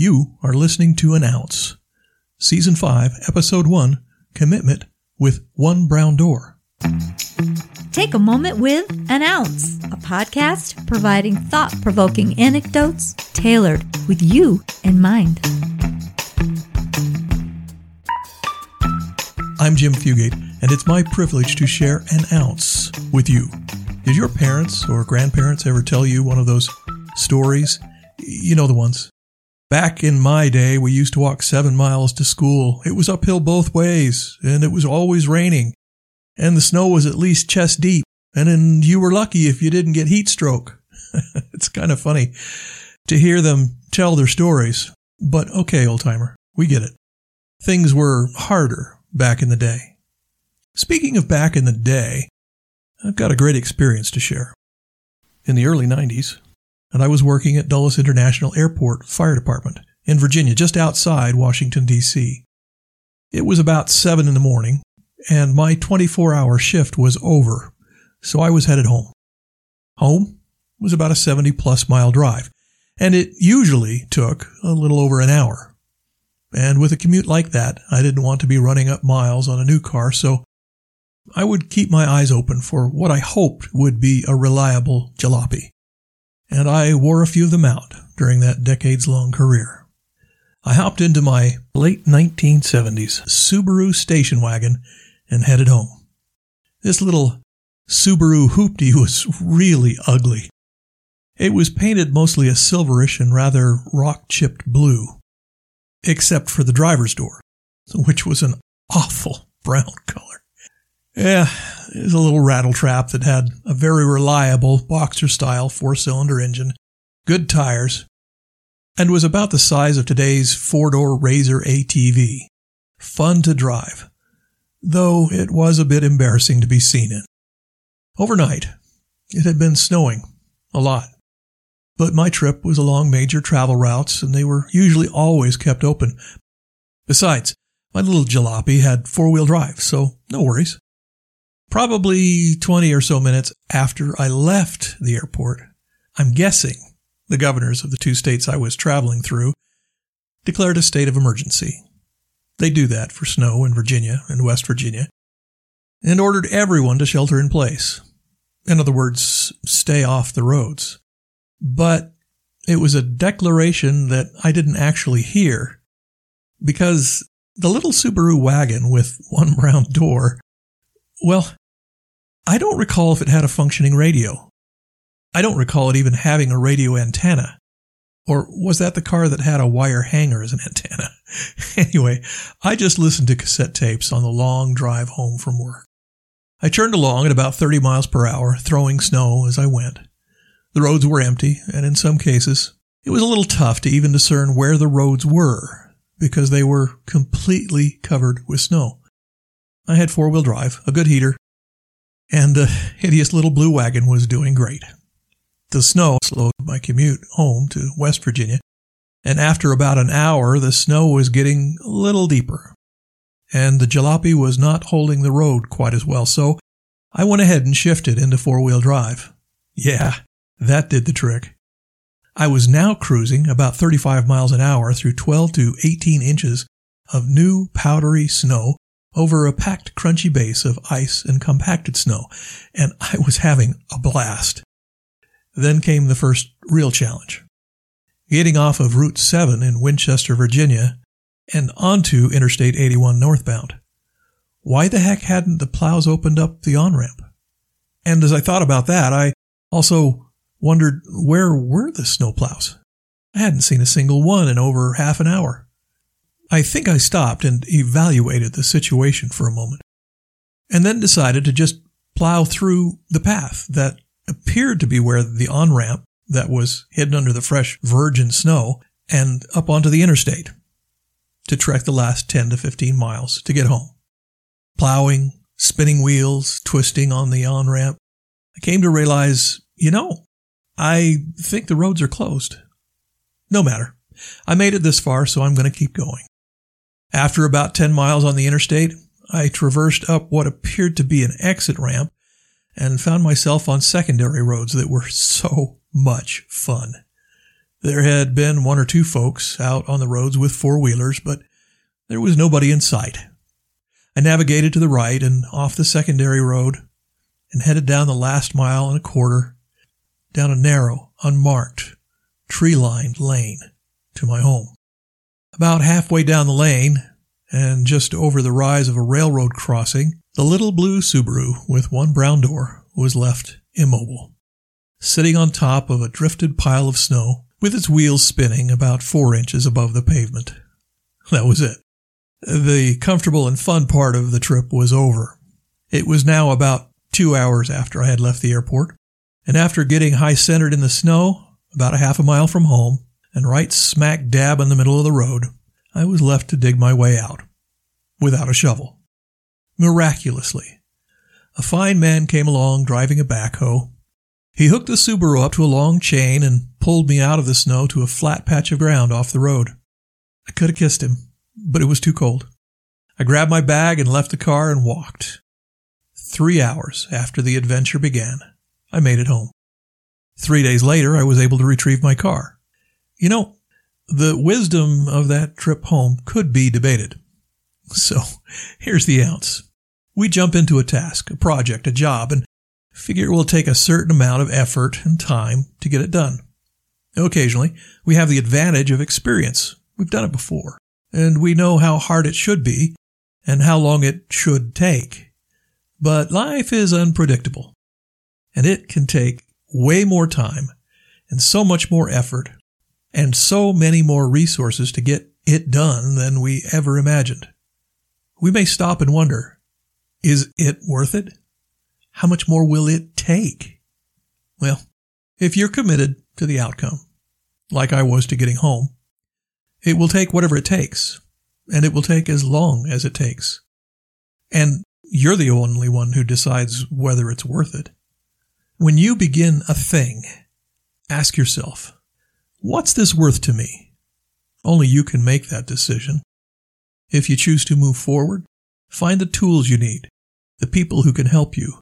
You are listening to An Ounce, Season 5, Episode 1 Commitment with One Brown Door. Take a moment with An Ounce, a podcast providing thought provoking anecdotes tailored with you in mind. I'm Jim Fugate, and it's my privilege to share an ounce with you. Did your parents or grandparents ever tell you one of those stories? You know the ones. Back in my day, we used to walk seven miles to school. It was uphill both ways, and it was always raining. And the snow was at least chest deep, and then you were lucky if you didn't get heat stroke. it's kind of funny to hear them tell their stories. But okay, old timer, we get it. Things were harder back in the day. Speaking of back in the day, I've got a great experience to share. In the early 90s, and I was working at Dulles International Airport Fire Department in Virginia, just outside Washington, D.C. It was about 7 in the morning, and my 24 hour shift was over, so I was headed home. Home was about a 70 plus mile drive, and it usually took a little over an hour. And with a commute like that, I didn't want to be running up miles on a new car, so I would keep my eyes open for what I hoped would be a reliable jalopy and I wore a few of them out during that decades long career. I hopped into my late 1970s Subaru station wagon and headed home. This little Subaru hoopty was really ugly. It was painted mostly a silverish and rather rock chipped blue, except for the driver's door, which was an awful brown color. Yeah, it was a little rattle trap that had a very reliable boxer style four cylinder engine, good tires, and was about the size of today's four door RZR ATV. Fun to drive, though it was a bit embarrassing to be seen in. Overnight, it had been snowing a lot, but my trip was along major travel routes and they were usually always kept open. Besides, my little jalopy had four wheel drive, so no worries. Probably 20 or so minutes after I left the airport, I'm guessing the governors of the two states I was traveling through declared a state of emergency. They do that for snow in Virginia and West Virginia and ordered everyone to shelter in place. In other words, stay off the roads. But it was a declaration that I didn't actually hear because the little Subaru wagon with one brown door, well, I don't recall if it had a functioning radio. I don't recall it even having a radio antenna. Or was that the car that had a wire hanger as an antenna? anyway, I just listened to cassette tapes on the long drive home from work. I churned along at about 30 miles per hour, throwing snow as I went. The roads were empty, and in some cases, it was a little tough to even discern where the roads were because they were completely covered with snow. I had four wheel drive, a good heater, and the hideous little blue wagon was doing great. The snow slowed my commute home to West Virginia, and after about an hour, the snow was getting a little deeper, and the jalopy was not holding the road quite as well, so I went ahead and shifted into four wheel drive. Yeah, that did the trick. I was now cruising about 35 miles an hour through 12 to 18 inches of new powdery snow over a packed, crunchy base of ice and compacted snow, and I was having a blast. Then came the first real challenge. Getting off of Route 7 in Winchester, Virginia, and onto Interstate 81 northbound. Why the heck hadn't the plows opened up the on ramp? And as I thought about that, I also wondered where were the snow plows? I hadn't seen a single one in over half an hour. I think I stopped and evaluated the situation for a moment, and then decided to just plow through the path that appeared to be where the on ramp that was hidden under the fresh virgin snow and up onto the interstate to trek the last 10 to 15 miles to get home. Plowing, spinning wheels, twisting on the on ramp, I came to realize, you know, I think the roads are closed. No matter. I made it this far, so I'm going to keep going. After about 10 miles on the interstate, I traversed up what appeared to be an exit ramp and found myself on secondary roads that were so much fun. There had been one or two folks out on the roads with four wheelers, but there was nobody in sight. I navigated to the right and off the secondary road and headed down the last mile and a quarter down a narrow, unmarked, tree lined lane to my home. About halfway down the lane and just over the rise of a railroad crossing, the little blue Subaru with one brown door was left immobile, sitting on top of a drifted pile of snow with its wheels spinning about four inches above the pavement. That was it. The comfortable and fun part of the trip was over. It was now about two hours after I had left the airport, and after getting high centered in the snow, about a half a mile from home, and right smack dab in the middle of the road, I was left to dig my way out, without a shovel. Miraculously, a fine man came along driving a backhoe. He hooked the Subaru up to a long chain and pulled me out of the snow to a flat patch of ground off the road. I could have kissed him, but it was too cold. I grabbed my bag and left the car and walked. Three hours after the adventure began, I made it home. Three days later, I was able to retrieve my car. You know, the wisdom of that trip home could be debated. So here's the ounce. We jump into a task, a project, a job, and figure it will take a certain amount of effort and time to get it done. Occasionally, we have the advantage of experience. We've done it before, and we know how hard it should be and how long it should take. But life is unpredictable, and it can take way more time and so much more effort and so many more resources to get it done than we ever imagined. We may stop and wonder, is it worth it? How much more will it take? Well, if you're committed to the outcome, like I was to getting home, it will take whatever it takes, and it will take as long as it takes. And you're the only one who decides whether it's worth it. When you begin a thing, ask yourself, what's this worth to me? Only you can make that decision. If you choose to move forward, find the tools you need, the people who can help you.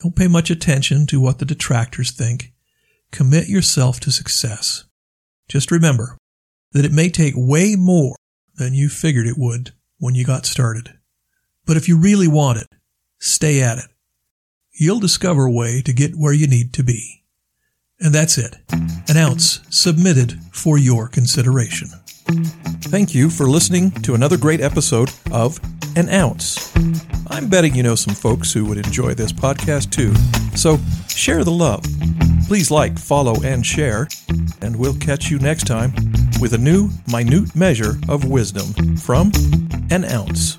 Don't pay much attention to what the detractors think. Commit yourself to success. Just remember that it may take way more than you figured it would when you got started. But if you really want it, stay at it you'll discover a way to get where you need to be. And that's it. An ounce submitted for your consideration. Thank you for listening to another great episode of An Ounce. I'm betting you know some folks who would enjoy this podcast too. So share the love. Please like, follow, and share. And we'll catch you next time with a new minute measure of wisdom from An Ounce.